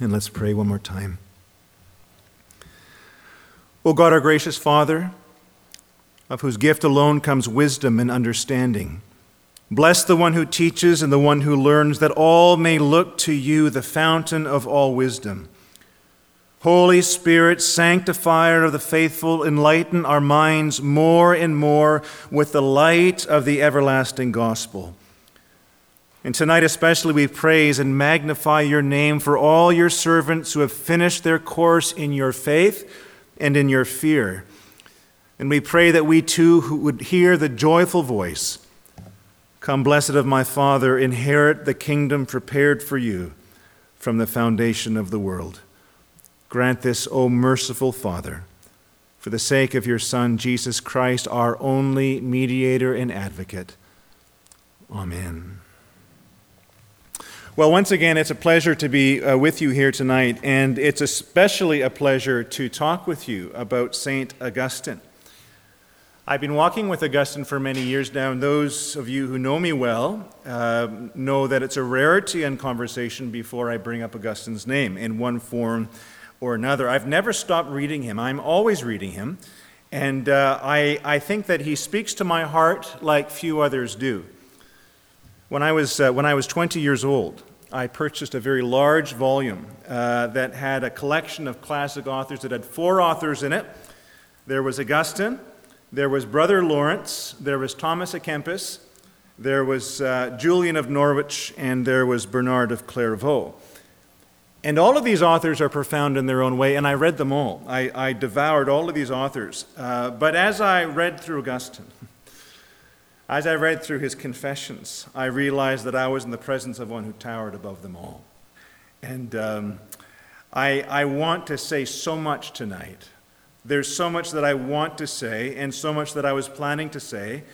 And let's pray one more time. O God, our gracious Father, of whose gift alone comes wisdom and understanding, bless the one who teaches and the one who learns, that all may look to you, the fountain of all wisdom. Holy Spirit, sanctifier of the faithful, enlighten our minds more and more with the light of the everlasting gospel. And tonight, especially, we praise and magnify your name for all your servants who have finished their course in your faith and in your fear. And we pray that we too would hear the joyful voice Come, blessed of my Father, inherit the kingdom prepared for you from the foundation of the world. Grant this, O merciful Father, for the sake of your Son, Jesus Christ, our only mediator and advocate. Amen. Well, once again, it's a pleasure to be uh, with you here tonight, and it's especially a pleasure to talk with you about St. Augustine. I've been walking with Augustine for many years now, and those of you who know me well uh, know that it's a rarity in conversation before I bring up Augustine's name in one form or another. I've never stopped reading him, I'm always reading him, and uh, I, I think that he speaks to my heart like few others do. When I was, uh, when I was 20 years old, I purchased a very large volume uh, that had a collection of classic authors that had four authors in it. There was Augustine, there was Brother Lawrence, there was Thomas à Kempis, there was uh, Julian of Norwich, and there was Bernard of Clairvaux. And all of these authors are profound in their own way, and I read them all. I, I devoured all of these authors. Uh, but as I read through Augustine, as I read through his confessions, I realized that I was in the presence of one who towered above them all. And um, I, I want to say so much tonight. There's so much that I want to say, and so much that I was planning to say.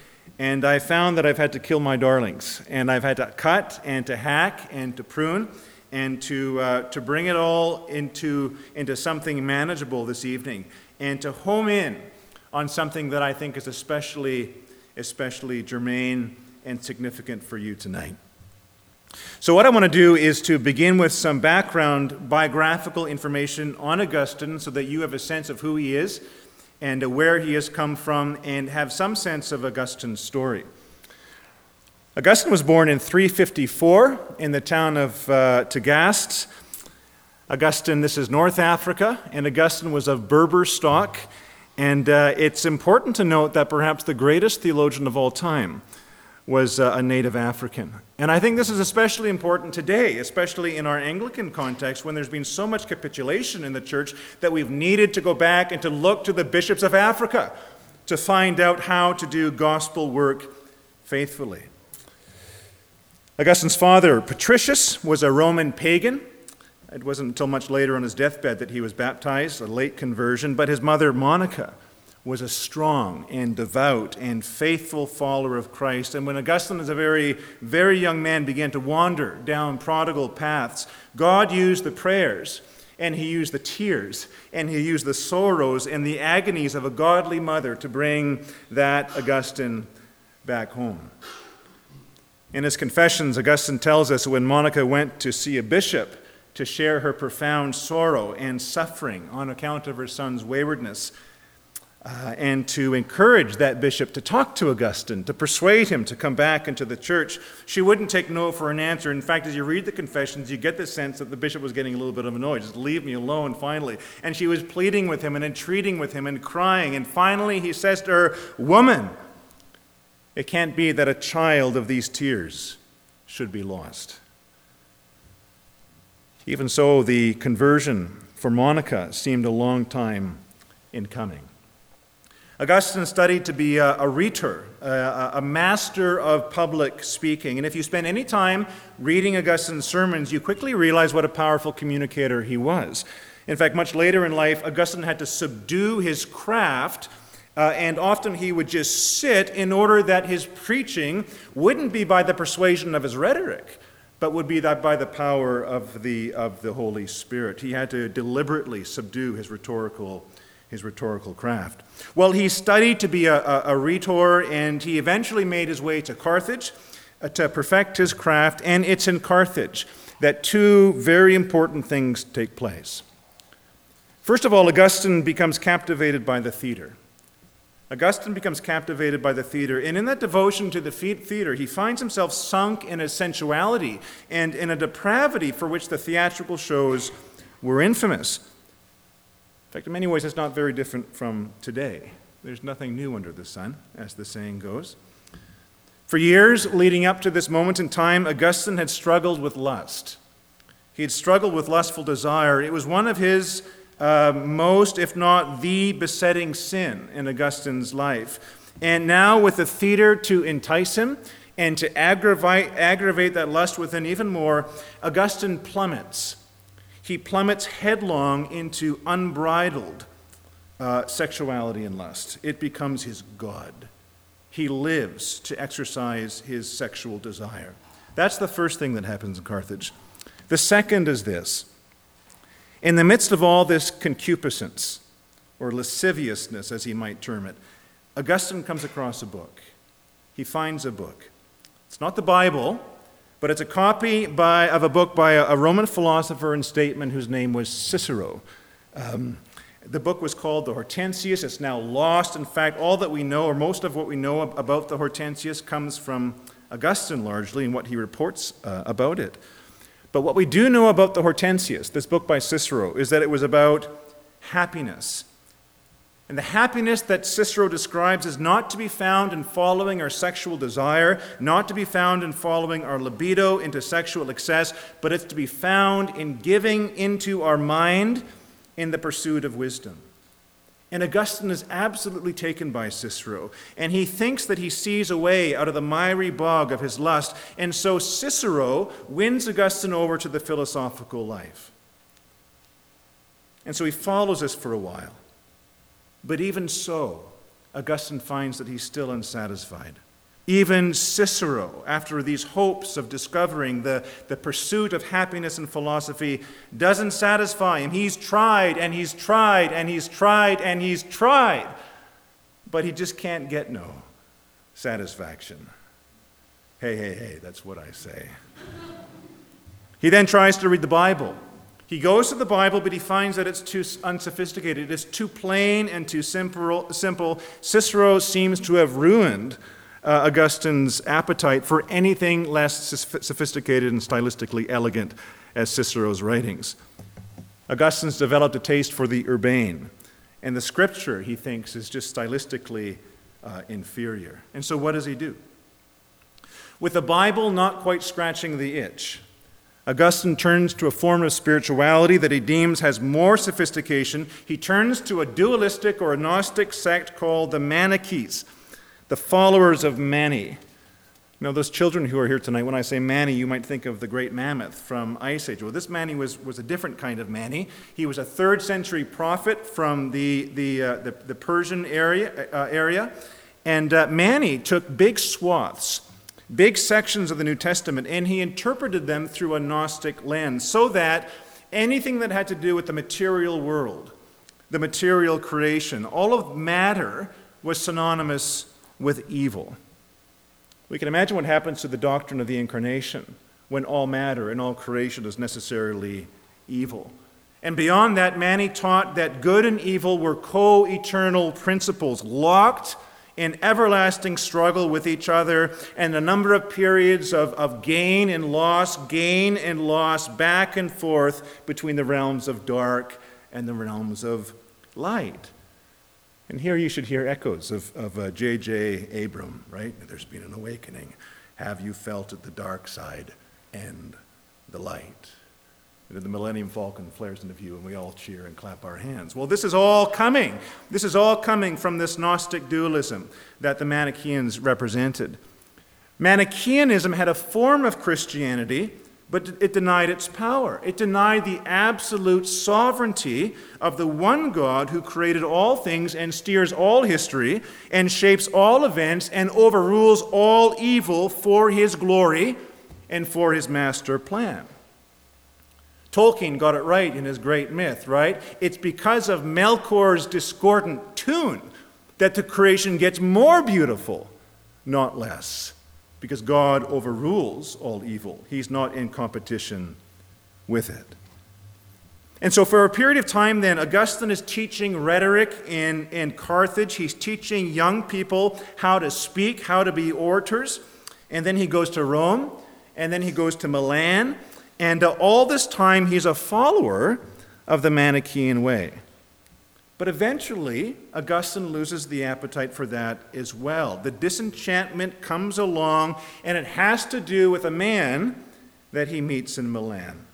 And I found that I've had to kill my darlings. And I've had to cut and to hack and to prune and to, uh, to bring it all into, into something manageable this evening and to home in on something that I think is especially especially germane and significant for you tonight. So, what I want to do is to begin with some background biographical information on Augustine so that you have a sense of who he is and where he has come from and have some sense of Augustine's story. Augustine was born in 354 in the town of uh, Tagaste. Augustine, this is North Africa, and Augustine was of Berber stock. And uh, it's important to note that perhaps the greatest theologian of all time was uh, a native African. And I think this is especially important today, especially in our Anglican context, when there's been so much capitulation in the church that we've needed to go back and to look to the bishops of Africa to find out how to do gospel work faithfully. Augustine's father, Patricius, was a Roman pagan it wasn't until much later on his deathbed that he was baptized, a late conversion, but his mother, Monica, was a strong and devout and faithful follower of Christ. And when Augustine, as a very, very young man, began to wander down prodigal paths, God used the prayers and he used the tears and he used the sorrows and the agonies of a godly mother to bring that Augustine back home. In his confessions, Augustine tells us when Monica went to see a bishop, to share her profound sorrow and suffering on account of her son's waywardness, uh, and to encourage that bishop to talk to Augustine, to persuade him to come back into the church. She wouldn't take no for an answer. In fact, as you read the confessions, you get the sense that the bishop was getting a little bit annoyed. Just leave me alone, finally. And she was pleading with him and entreating with him and crying. And finally, he says to her, Woman, it can't be that a child of these tears should be lost. Even so, the conversion for Monica seemed a long time in coming. Augustine studied to be a, a rhetor, a, a, master of public speaking. And if you spend any time reading Augustine's sermons, you quickly realize what a powerful communicator he was. In fact, much later in life, Augustine had to subdue his craft, uh, and often he would just sit in order that his preaching wouldn't be by the persuasion of his rhetoric, but would be that by the power of the, of the Holy Spirit. He had to deliberately subdue his rhetorical, his rhetorical craft. Well, he studied to be a, a, a rhetor, and he eventually made his way to Carthage uh, to perfect his craft, and it's in Carthage that two very important things take place. First of all, Augustine becomes captivated by the theater. Augustine becomes captivated by the theater, and in that devotion to the theater, he finds himself sunk in a sensuality and in a depravity for which the theatrical shows were infamous. In fact, in many ways, it's not very different from today. There's nothing new under the sun, as the saying goes. For years leading up to this moment in time, Augustine had struggled with lust. He had struggled with lustful desire. It was one of his uh, most, if not the besetting sin in Augustine's life. And now, with the theater to entice him and to aggravate, aggravate that lust within even more, Augustine plummets. He plummets headlong into unbridled uh, sexuality and lust. It becomes his God. He lives to exercise his sexual desire. That's the first thing that happens in Carthage. The second is this in the midst of all this concupiscence, or lasciviousness, as he might term it, Augustine comes across a book. He finds a book. It's not the Bible, but it's a copy by, of a book by a, Roman philosopher and statesman whose name was Cicero. Um, the book was called the Hortensius. It's now lost. In fact, all that we know, or most of what we know about the Hortensius, comes from Augustine largely and what he reports uh, about it. But what we do know about the Hortensius, this book by Cicero, is that it was about happiness. And the happiness that Cicero describes is not to be found in following our sexual desire, not to be found in following our libido into sexual excess, but it's to be found in giving into our mind in the pursuit of wisdom. And Augustine is absolutely taken by Cicero, and he thinks that he sees a way out of the miry bog of his lust. And so Cicero wins Augustine over to the philosophical life. And so he follows us for a while. But even so, Augustine finds that he's still unsatisfied. Even Cicero, after these hopes of discovering the, the pursuit of happiness in philosophy, doesn't satisfy him. He's tried and he's tried and he's tried and he's tried, but he just can't get no satisfaction. Hey, hey, hey, that's what I say. he then tries to read the Bible. He goes to the Bible, but he finds that it's too unsophisticated. It's too plain and too simple. Cicero seems to have ruined uh, Augustine's appetite for anything less sophisticated and stylistically elegant as Cicero's writings. Augustine's developed a taste for the urbane, and the scripture, he thinks, is just stylistically uh, inferior. And so, what does he do? With the Bible not quite scratching the itch, Augustine turns to a form of spirituality that he deems has more sophistication. He turns to a dualistic or a Gnostic sect called the Manichees the followers of Mani. Now, those children who are here tonight, when I say Mani, you might think of the great mammoth from Ice Age. Well, this Mani was, was a different kind of Mani. He was a third century prophet from the, the, uh, the, the, Persian area. Uh, area. And uh, Mani took big swaths, big sections of the New Testament, and he interpreted them through a Gnostic lens so that anything that had to do with the material world, the material creation, all of matter was synonymous with evil. We can imagine what happens to the doctrine of the incarnation when all matter and all creation is necessarily evil. And beyond that, Mani taught that good and evil were co eternal principles, locked in everlasting struggle with each other, and a number of periods of, of gain and loss, gain and loss, back and forth between the realms of dark and the realms of light. And here you should hear echoes of J.J. Uh, Abram, right? There's been an awakening. Have you felt at the dark side and the light? The Millennium Falcon flares into view, and we all cheer and clap our hands. Well, this is all coming. This is all coming from this Gnostic dualism that the Manichaeans represented. Manichaeanism had a form of Christianity but it denied its power. It denied the absolute sovereignty of the one God who created all things and steers all history and shapes all events and overrules all evil for his glory and for his master plan. Tolkien got it right in his great myth, right? It's because of Melkor's discordant tune that the creation gets more beautiful, not less because God overrules all evil. He's not in competition with it. And so, for a period of time, then, Augustine is teaching rhetoric in, in Carthage. He's teaching young people how to speak, how to be orators. And then he goes to Rome, and then he goes to Milan. And uh, all this time, he's a follower of the Manichaean way. But eventually, Augustine loses the appetite for that as well. The disenchantment comes along, and it has to do with a man that he meets in Milan.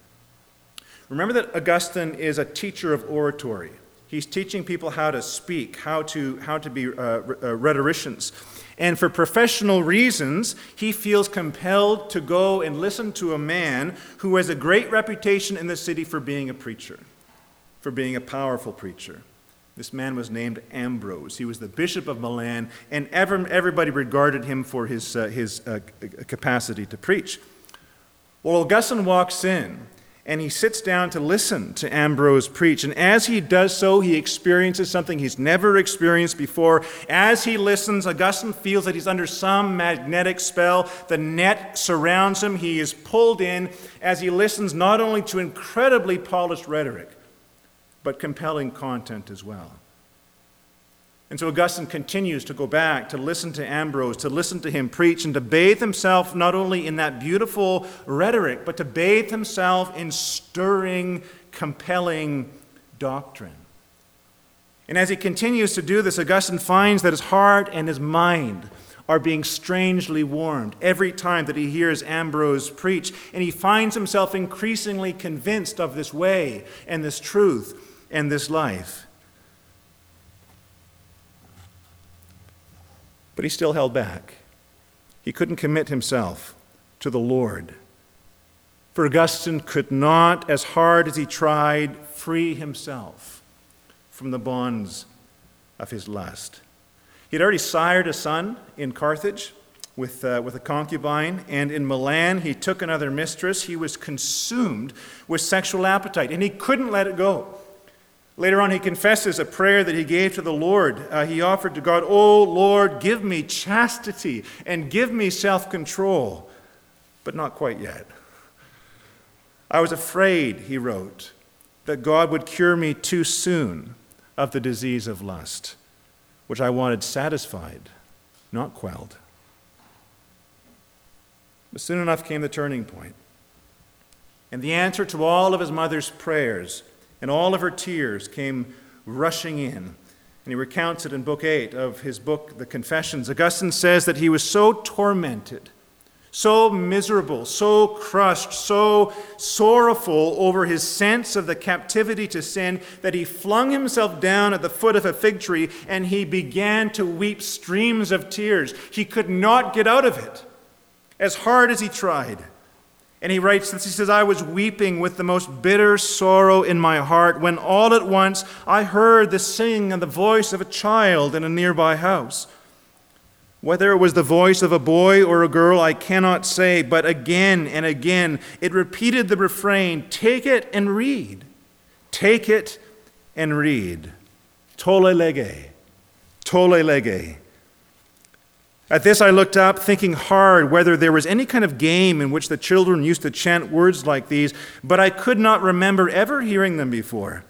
Remember that Augustine is a teacher of oratory. He's teaching people how to speak, how to, how to be uh, uh, rhetoricians. And for professional reasons, he feels compelled to go and listen to a man who has a great reputation in the city for being a preacher, for being a powerful preacher. This man was named Ambrose. He was the bishop of Milan, and everybody regarded him for his, uh, his uh, capacity to preach. Well, Augustine walks in and he sits down to listen to Ambrose preach. And as he does so, he experiences something he's never experienced before. As he listens, Augustine feels that he's under some magnetic spell. The net surrounds him. He is pulled in as he listens not only to incredibly polished rhetoric, but compelling content as well. And so Augustine continues to go back to listen to Ambrose, to listen to him preach, and to bathe himself not only in that beautiful rhetoric, but to bathe himself in stirring, compelling doctrine. And as he continues to do this, Augustine finds that his heart and his mind are being strangely warmed every time that he hears Ambrose preach. And he finds himself increasingly convinced of this way and this truth and this life. But he still held back. He couldn't commit himself to the Lord. For Augustine could not, as hard as he tried, free himself from the bonds of his lust. He had already sired a son in Carthage with, uh, with a concubine, and in Milan he took another mistress. He was consumed with sexual appetite, and he couldn't let it go. Later on, he confesses a prayer that he gave to the Lord. Uh, he offered to God, Oh Lord, give me chastity and give me self control. But not quite yet. I was afraid, he wrote, that God would cure me too soon of the disease of lust, which I wanted satisfied, not quelled. But soon enough came the turning point. And the answer to all of his mother's prayers and all of her tears came rushing in. And he recounts it in Book 8 of his book, The Confessions. Augustine says that he was so tormented, so miserable, so crushed, so sorrowful over his sense of the captivity to sin that he flung himself down at the foot of a fig tree and he began to weep streams of tears. He could not get out of it, as hard as he tried. And he writes this He says, I was weeping with the most bitter sorrow in my heart when all at once I heard the singing and the voice of a child in a nearby house. Whether it was the voice of a boy or a girl, I cannot say, but again and again it repeated the refrain Take it and read. Take it and read. Tolle lege. Tolle lege. At this, I looked up, thinking hard whether there was any kind of game in which the children used to chant words like these, but I could not remember ever hearing them before.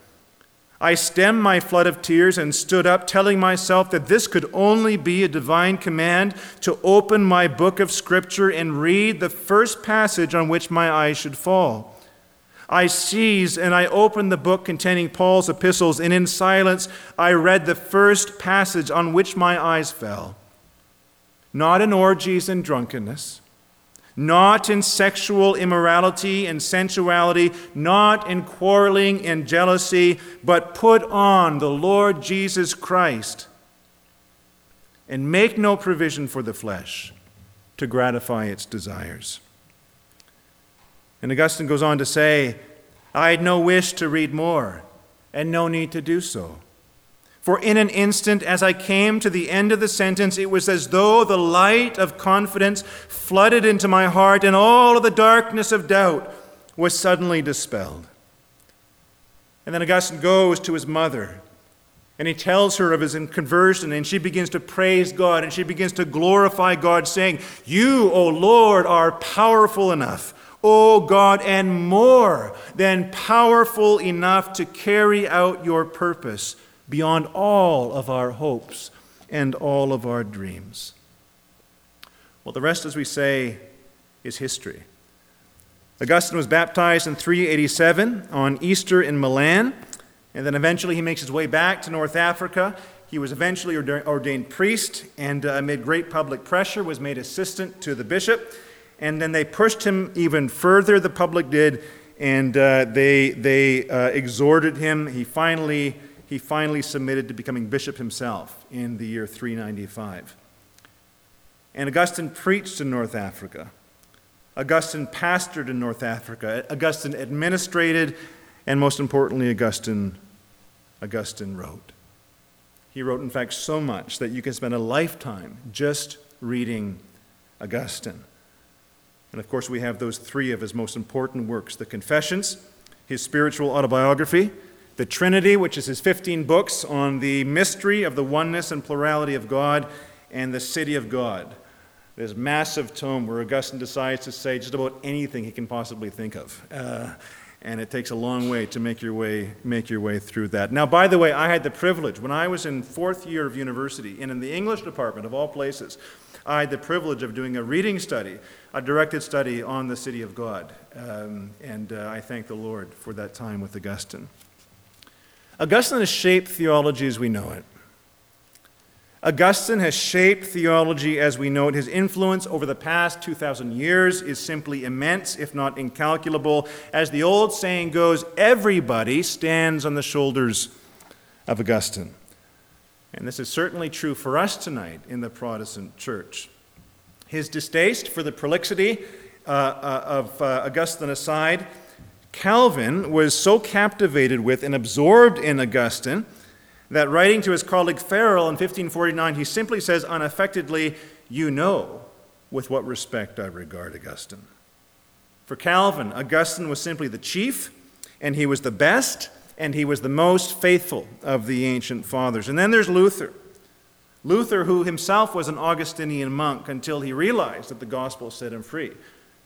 I stemmed my flood of tears and stood up, telling myself that this could only be a divine command to open my book of Scripture and read the first passage on which my eyes should fall. I seized and I opened the book containing Paul's epistles, and in silence I read the first passage on which my eyes fell not in orgies and drunkenness, not in sexual immorality and sensuality, not in quarreling and jealousy, but put on the Lord Jesus Christ and make no provision for the flesh to gratify its desires. And Augustine goes on to say, I had no wish to read more and no need to do so. For in an instant, as I came to the end of the sentence, it was as though the light of confidence flooded into my heart, and all of the darkness of doubt was suddenly dispelled. And then Augustine goes to his mother, and he tells her of his conversion, and she begins to praise God, and she begins to glorify God, saying, You, O Lord, are powerful enough O God, and more than powerful enough to carry out your purpose beyond all of our hopes and all of our dreams. Well, the rest, as we say, is history. Augustine was baptized in 387 on Easter in Milan, and then eventually he makes his way back to North Africa. He was eventually ordained priest and, uh, amid great public pressure, was made assistant to the bishop. And then they pushed him even further, the public did, and uh, they, they uh, exhorted him. He finally, he finally submitted to becoming bishop himself in the year 395. And Augustine preached in North Africa. Augustine pastored in North Africa. Augustine administrated, and most importantly, Augustine, Augustine wrote. He wrote, in fact, so much that you can spend a lifetime just reading Augustine. And of course, we have those three of his most important works the Confessions, his spiritual autobiography, the Trinity, which is his 15 books on the mystery of the oneness and plurality of God, and the City of God, this massive tome where Augustine decides to say just about anything he can possibly think of. Uh, and it takes a long way to make your way make your way through that. Now, by the way, I had the privilege when I was in fourth year of university, and in the English department of all places, I had the privilege of doing a reading study, a directed study on the city of God, um, and uh, I thank the Lord for that time with Augustine. Augustine has shaped theology as we know it. Augustine has shaped theology as we know it. His influence over the past 2,000 years is simply immense, if not incalculable. As the old saying goes, everybody stands on the shoulders of Augustine. And this is certainly true for us tonight in the Protestant church. His distaste for the prolixity uh, uh, of uh, Augustine aside, Calvin was so captivated with and absorbed in Augustine that writing to his colleague Farel in 1549, he simply says unaffectedly, You know with what respect I regard Augustine. For Calvin, Augustine was simply the chief, and he was the best, and he was the most faithful of the ancient fathers. And then there's Luther. Luther, who himself was an Augustinian monk until he realized that the gospel set him free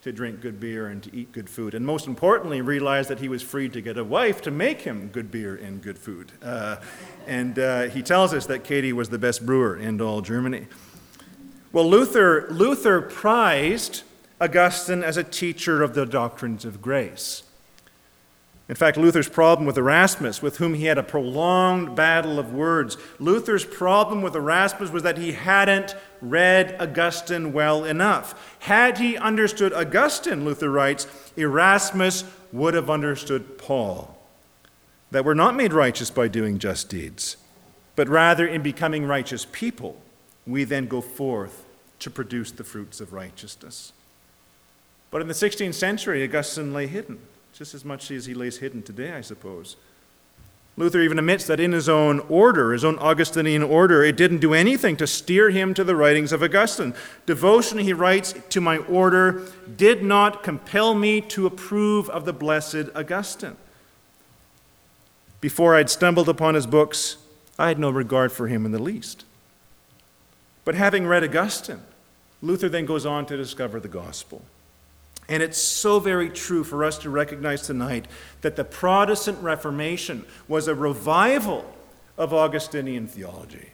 to drink good beer and to eat good food. And most importantly, realized that he was free to get a wife to make him good beer and good food. Uh, and uh, he tells us that Katie was the best brewer in all Germany. Well, Luther, Luther prized Augustine as a teacher of the doctrines of grace. In fact, Luther's problem with Erasmus, with whom he had a prolonged battle of words, Luther's problem with Erasmus was that he hadn't read Augustine well enough. Had he understood Augustine, Luther writes, Erasmus would have understood Paul. That we're not made righteous by doing just deeds, but rather in becoming righteous people, we then go forth to produce the fruits of righteousness. But in the 16th century, Augustine lay hidden just as much as he lays hidden today, I suppose. Luther even admits that in his own order, his own Augustinian order, it didn't do anything to steer him to the writings of Augustine. Devotion, he writes, to my order did not compel me to approve of the blessed Augustine. Before I'd stumbled upon his books, I had no regard for him in the least. But having read Augustine, Luther then goes on to discover the gospel. And it's so very true for us to recognize tonight that the Protestant Reformation was a revival of Augustinian theology.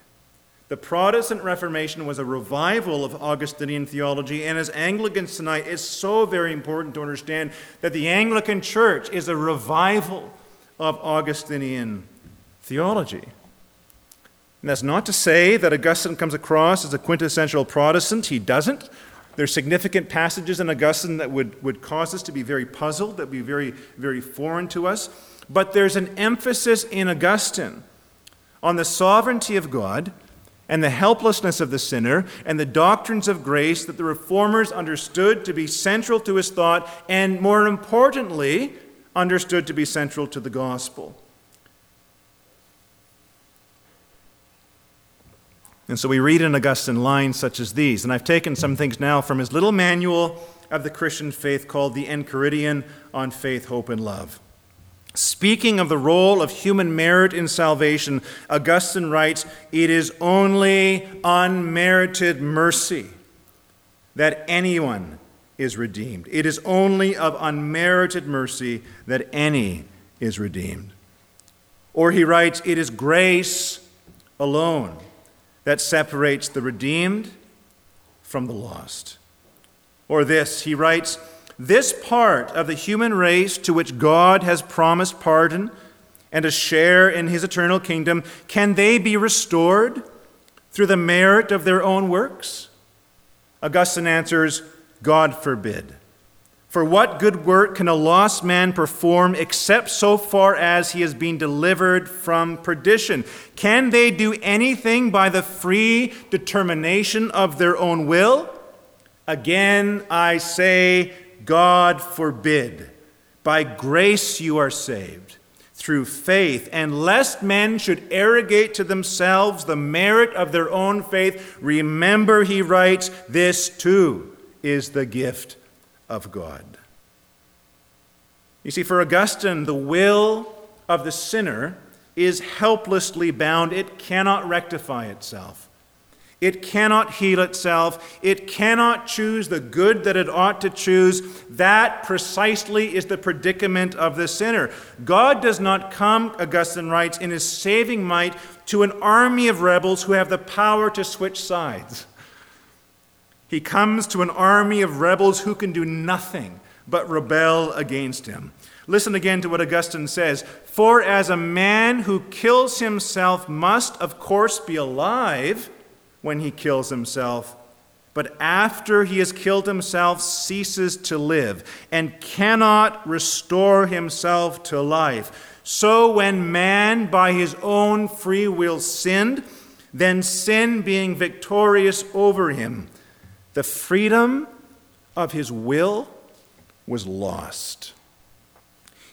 The Protestant Reformation was a revival of Augustinian theology, and as Anglicans tonight, it's so very important to understand that the Anglican Church is a revival of Augustinian theology. And that's not to say that Augustine comes across as a quintessential Protestant. He doesn't. There's significant passages in Augustine that would, would cause us to be very puzzled, that would be very, very foreign to us. But there's an emphasis in Augustine on the sovereignty of God and the helplessness of the sinner and the doctrines of grace that the reformers understood to be central to his thought and, more importantly, understood to be central to the gospel. And so we read in Augustine lines such as these. And I've taken some things now from his little manual of the Christian faith called the Enchiridion on Faith, Hope, and Love. Speaking of the role of human merit in salvation, Augustine writes, It is only unmerited mercy that anyone is redeemed. It is only of unmerited mercy that any is redeemed. Or he writes, It is grace alone that separates the redeemed from the lost. Or this, he writes, This part of the human race to which God has promised pardon and a share in his eternal kingdom, can they be restored through the merit of their own works? Augustine answers, God forbid. For what good work can a lost man perform except so far as he has been delivered from perdition? Can they do anything by the free determination of their own will? Again, I say, God forbid. By grace you are saved, through faith, and lest men should arrogate to themselves the merit of their own faith, remember, he writes, this too is the gift of God. You see, for Augustine, the will of the sinner is helplessly bound, it cannot rectify itself. It cannot heal itself. It cannot choose the good that it ought to choose. That precisely is the predicament of the sinner. God does not come, Augustine writes, in his saving might to an army of rebels who have the power to switch sides. He comes to an army of rebels who can do nothing but rebel against him. Listen again to what Augustine says For as a man who kills himself must, of course, be alive when he kills himself, but after he has killed himself, ceases to live and cannot restore himself to life. So when man by his own free will sinned, then sin being victorious over him, the freedom of his will was lost.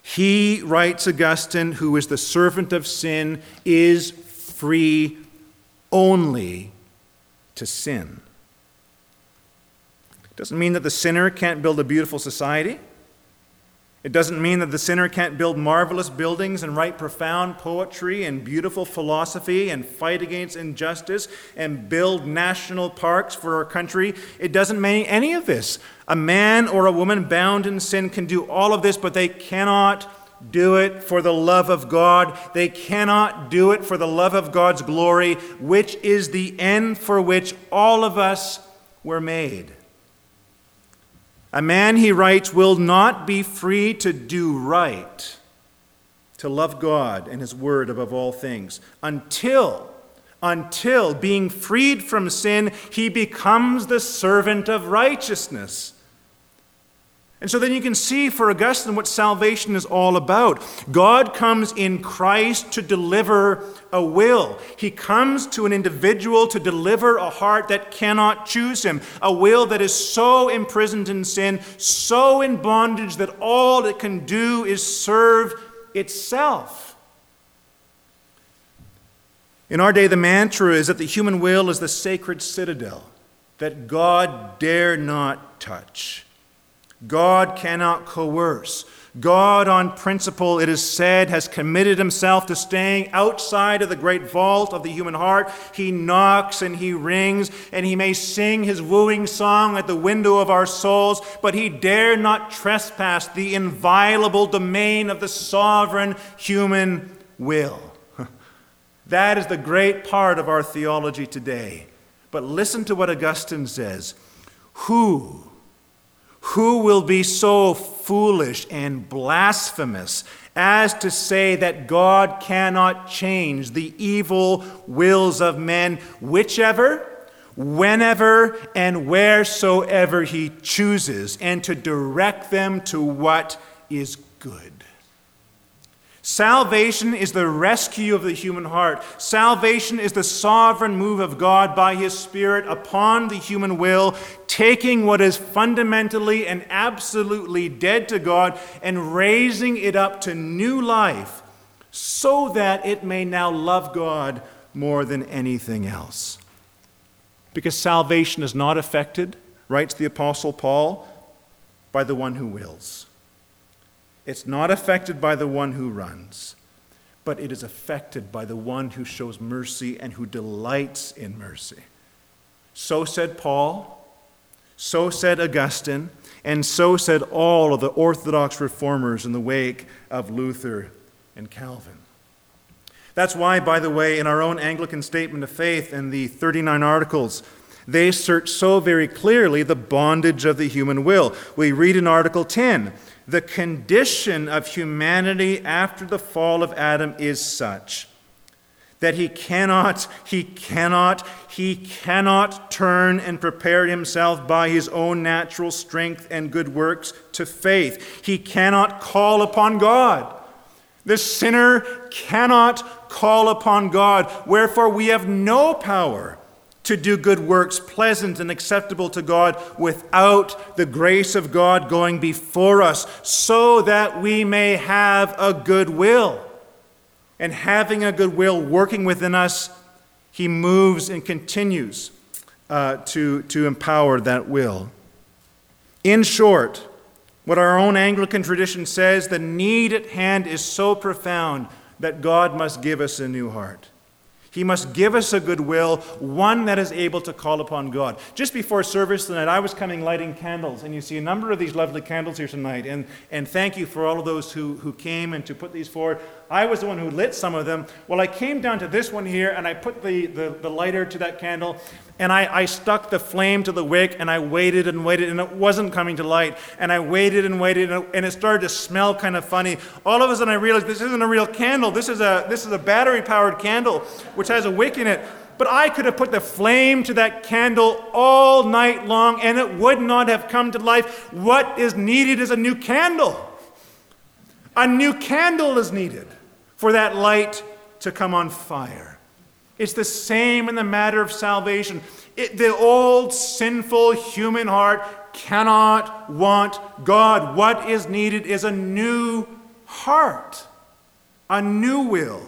He, writes Augustine, who is the servant of sin, is free only to sin. Doesn't mean that the sinner can't build a beautiful society. It doesn't mean that the sinner can't build marvelous buildings and write profound poetry and beautiful philosophy and fight against injustice and build national parks for our country. It doesn't mean any of this. A man or a woman bound in sin can do all of this, but they cannot do it for the love of God. They cannot do it for the love of God's glory, which is the end for which all of us were made. A man, he writes, will not be free to do right, to love God and his word above all things, until, until being freed from sin, he becomes the servant of righteousness. And so then you can see for Augustine what salvation is all about. God comes in Christ to deliver a will. He comes to an individual to deliver a heart that cannot choose him, a will that is so imprisoned in sin, so in bondage that all it can do is serve itself. In our day, the mantra is that the human will is the sacred citadel that God dare not touch. God cannot coerce. God, on principle, it is said, has committed himself to staying outside of the great vault of the human heart. He knocks and he rings, and he may sing his wooing song at the window of our souls, but he dare not trespass the inviolable domain of the sovereign human will. That is the great part of our theology today. But listen to what Augustine says Who who will be so foolish and blasphemous as to say that God cannot change the evil wills of men, whichever, whenever, and wheresoever he chooses, and to direct them to what is good? Salvation is the rescue of the human heart. Salvation is the sovereign move of God by His Spirit upon the human will, taking what is fundamentally and absolutely dead to God and raising it up to new life so that it may now love God more than anything else. Because salvation is not affected, writes the Apostle Paul, by the one who wills. It's not affected by the one who runs, but it is affected by the one who shows mercy and who delights in mercy. So said Paul, so said Augustine, And so said all of the Orthodox reformers in the wake of Luther and Calvin. That's why, by the way, in our own Anglican statement of faith in the 39 articles, they search so very clearly the bondage of the human will. We read in Article 10 the condition of humanity after the fall of Adam is such that he cannot, he cannot, he cannot turn and prepare himself by his own natural strength and good works to faith. He cannot call upon God. The sinner cannot call upon God. Wherefore, we have no power to do good works pleasant and acceptable to God without the grace of God going before us, so that we may have a good will and having a good will working within us, he moves and continues uh, to, to empower that will. In short, what our own Anglican tradition says, the need at hand is so profound that God must give us a new heart. He must give us a good will, one that is able to call upon God. Just before service tonight, I was coming lighting candles, and you see a number of these lovely candles here tonight. And, and thank you for all of those who, who came and to put these forward. I was the one who lit some of them. Well, I came down to this one here, and I put the, the, the lighter to that candle, and I, I stuck the flame to the wick, and I waited and waited, and it wasn't coming to light. And I waited and waited, and it, and it started to smell kind of funny. All of a sudden, I realized this isn't a real candle. This is a, this is a battery powered candle, which has a wick in it. But I could have put the flame to that candle all night long, and it would not have come to life. What is needed is a new candle. A new candle is needed for that light to come on fire. It's the same in the matter of salvation. It, the old sinful human heart cannot want God. What is needed is a new heart, a new will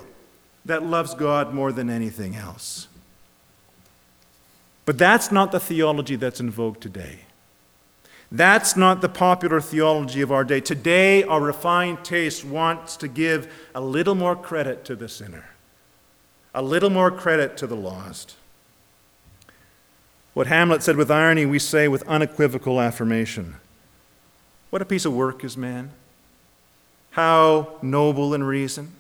that loves God more than anything else. But that's not the theology that's in vogue today. That's not the popular theology of our day. Today, our refined taste wants to give a little more credit to the sinner, a little more credit to the lost. What Hamlet said with irony, we say with unequivocal affirmation. What a piece of work is man! How noble in reason!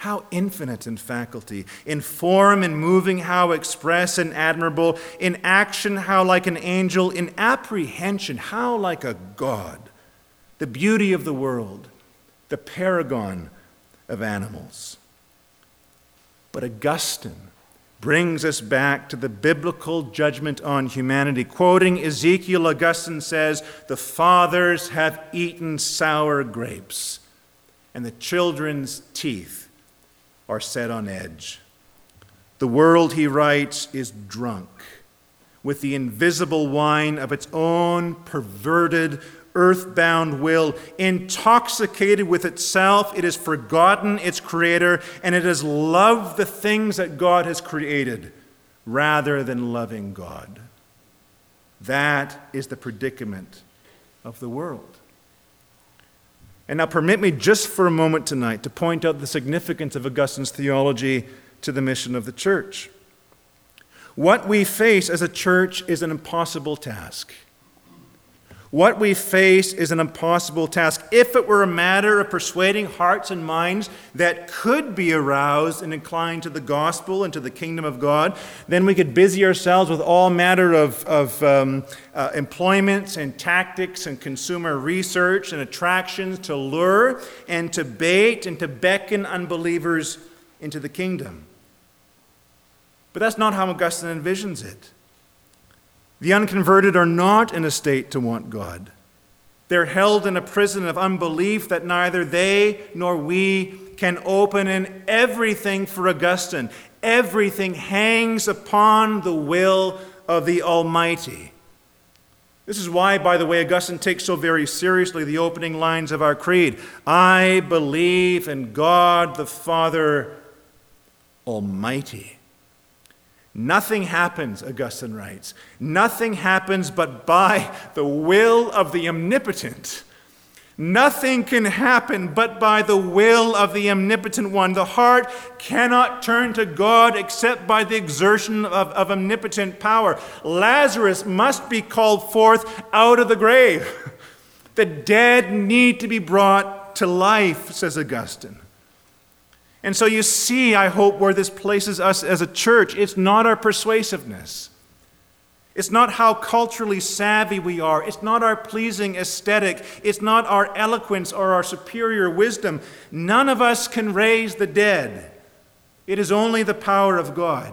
How infinite in faculty, in form and moving, how express and admirable, in action, how like an angel, in apprehension, how like a God. The beauty of the world, the paragon of animals. But Augustine brings us back to the biblical judgment on humanity. Quoting Ezekiel, Augustine says, The fathers have eaten sour grapes, and the children's teeth are set on edge. The world, he writes, is drunk with the invisible wine of its own perverted, earthbound will. Intoxicated with itself, it has forgotten its creator and it has loved the things that God has created rather than loving God. That is the predicament of the world. And now, permit me just for a moment tonight to point out the significance of Augustine's theology to the mission of the church. What we face as a church is an impossible task. What we face is an impossible task. If it were a matter of persuading hearts and minds that could be aroused and inclined to the gospel and to the kingdom of God, then we could busy ourselves with all matter of, of um, uh, employments and tactics and consumer research and attractions to lure and to bait and to beckon unbelievers into the kingdom. But that's not how Augustine envisions it. The unconverted are not in a state to want God. They're held in a prison of unbelief that neither they nor we can open, and everything for Augustine, everything hangs upon the will of the Almighty. This is why, by the way, Augustine takes so very seriously the opening lines of our creed I believe in God the Father Almighty. Nothing happens, Augustine writes. Nothing happens but by the will of the omnipotent. Nothing can happen but by the will of the omnipotent one. The heart cannot turn to God except by the exertion of, of omnipotent power. Lazarus must be called forth out of the grave. The dead need to be brought to life, says Augustine. And so you see, I hope, where this places us as a church. It's not our persuasiveness. It's not how culturally savvy we are. It's not our pleasing aesthetic. It's not our eloquence or our superior wisdom. None of us can raise the dead. It is only the power of God.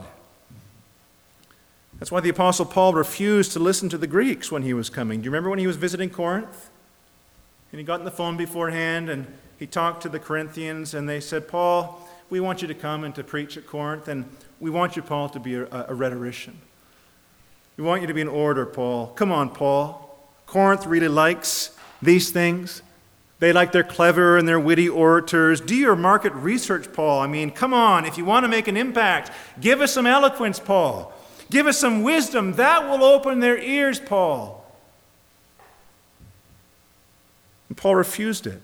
That's why the Apostle Paul refused to listen to the Greeks when he was coming. Do you remember when he was visiting Corinth? And he got on the phone beforehand and he talked to the Corinthians, and they said, Paul, we want you to come and to preach at Corinth, and we want you, Paul, to be a, a rhetorician. We want you to be an orator, Paul. Come on, Paul. Corinth really likes these things. They like their clever and their witty orators. Do your market research, Paul. I mean, come on. If you want to make an impact, give us some eloquence, Paul. Give us some wisdom. That will open their ears, Paul. And Paul refused it.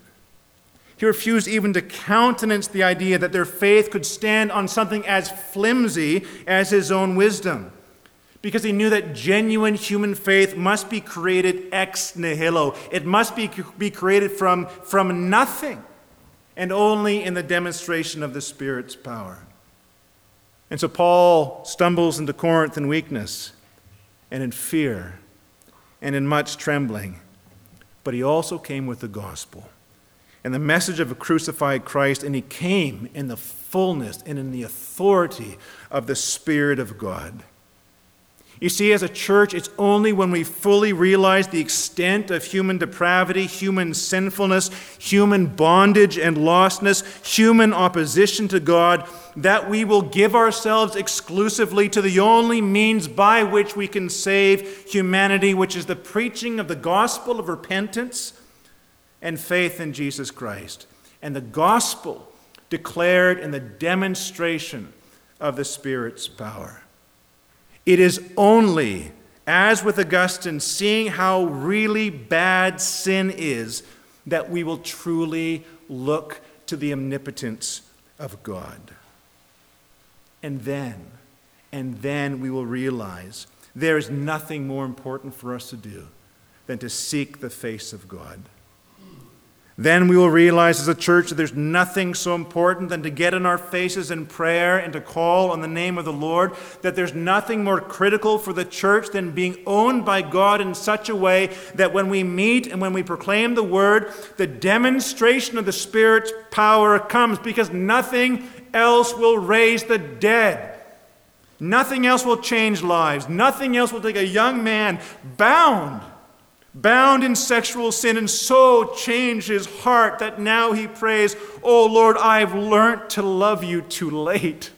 He refused even to countenance the idea that their faith could stand on something as flimsy as his own wisdom. Because he knew that genuine human faith must be created ex nihilo. It must be, be created from, from nothing and only in the demonstration of the Spirit's power. And so Paul stumbles into Corinth in weakness and in fear and in much trembling. But he also came with the gospel and the message of a crucified Christ, and he came in the fullness and in the authority of the Spirit of God. You see, as a church, it's only when we fully realize the extent of human depravity, human sinfulness, human bondage and lostness, human opposition to God, that we will give ourselves exclusively to the only means by which we can save humanity, which is the preaching of the gospel of repentance and faith in Jesus Christ. And the gospel declared in the demonstration of the Spirit's power. It is only, as with Augustine, seeing how really bad sin is, that we will truly look to the omnipotence of God. And then, and then we will realize there is nothing more important for us to do than to seek the face of God. Then we will realize as a church that there's nothing so important than to get in our faces in prayer and to call on the name of the Lord, that there's nothing more critical for the church than being owned by God in such a way that when we meet and when we proclaim the word, the demonstration of the Spirit's power comes because nothing else will raise the dead. Nothing else will change lives. Nothing else will take a young man bound bound in sexual sin, and so changed his heart that now he prays, Oh Lord, I've learnt to love you too late.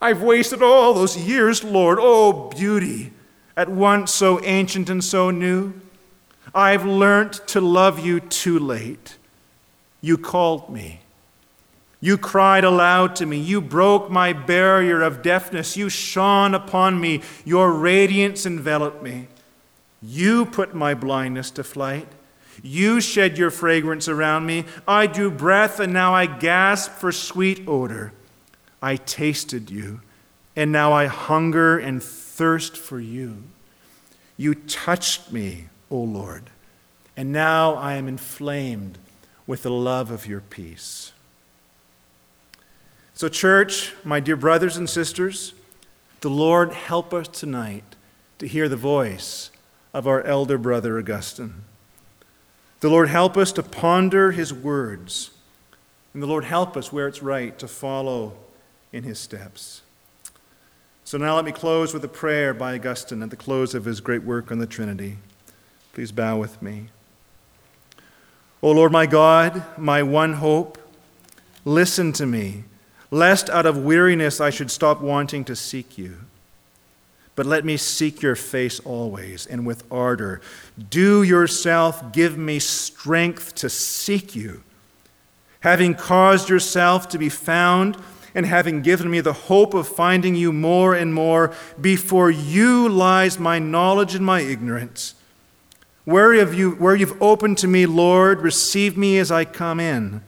I've wasted all those years, Lord. Oh, beauty, at once so ancient and so new. I've learnt to love you too late. You called me. You cried aloud to me. You broke my barrier of deafness. You shone upon me. Your radiance enveloped me. You put my blindness to flight. You shed your fragrance around me. I drew breath, and now I gasp for sweet odor. I tasted you, and now I hunger and thirst for you. You touched me, O Lord, and now I am inflamed with the love of your peace. So, church, my dear brothers and sisters, the Lord help us tonight to hear the voice of our elder brother Augustine. The Lord help us to ponder his words, and the Lord help us where it's right to follow in his steps. So now let me close with a prayer by Augustine at the close of his great work on the Trinity. Please bow with me. O Lord my God, my one hope, listen to me, lest out of weariness I should stop wanting to seek you. But let me seek your face always and with ardor. Do yourself give me strength to seek you. Having caused yourself to be found, and having given me the hope of finding you more and more, before you lies my knowledge and my ignorance. Where, have you, where you've opened to me, Lord, receive me as I come in.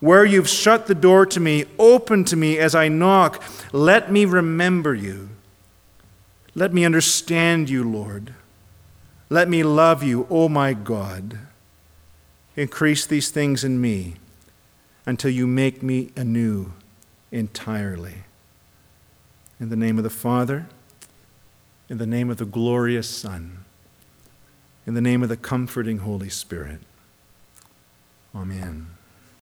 Where you've shut the door to me, open to me as I knock. Let me remember you. Let me understand you, Lord. Let me love you, O my God. Increase these things in me until you make me anew entirely. In the name of the Father, in the name of the glorious Son, in the name of the comforting Holy Spirit. Amen.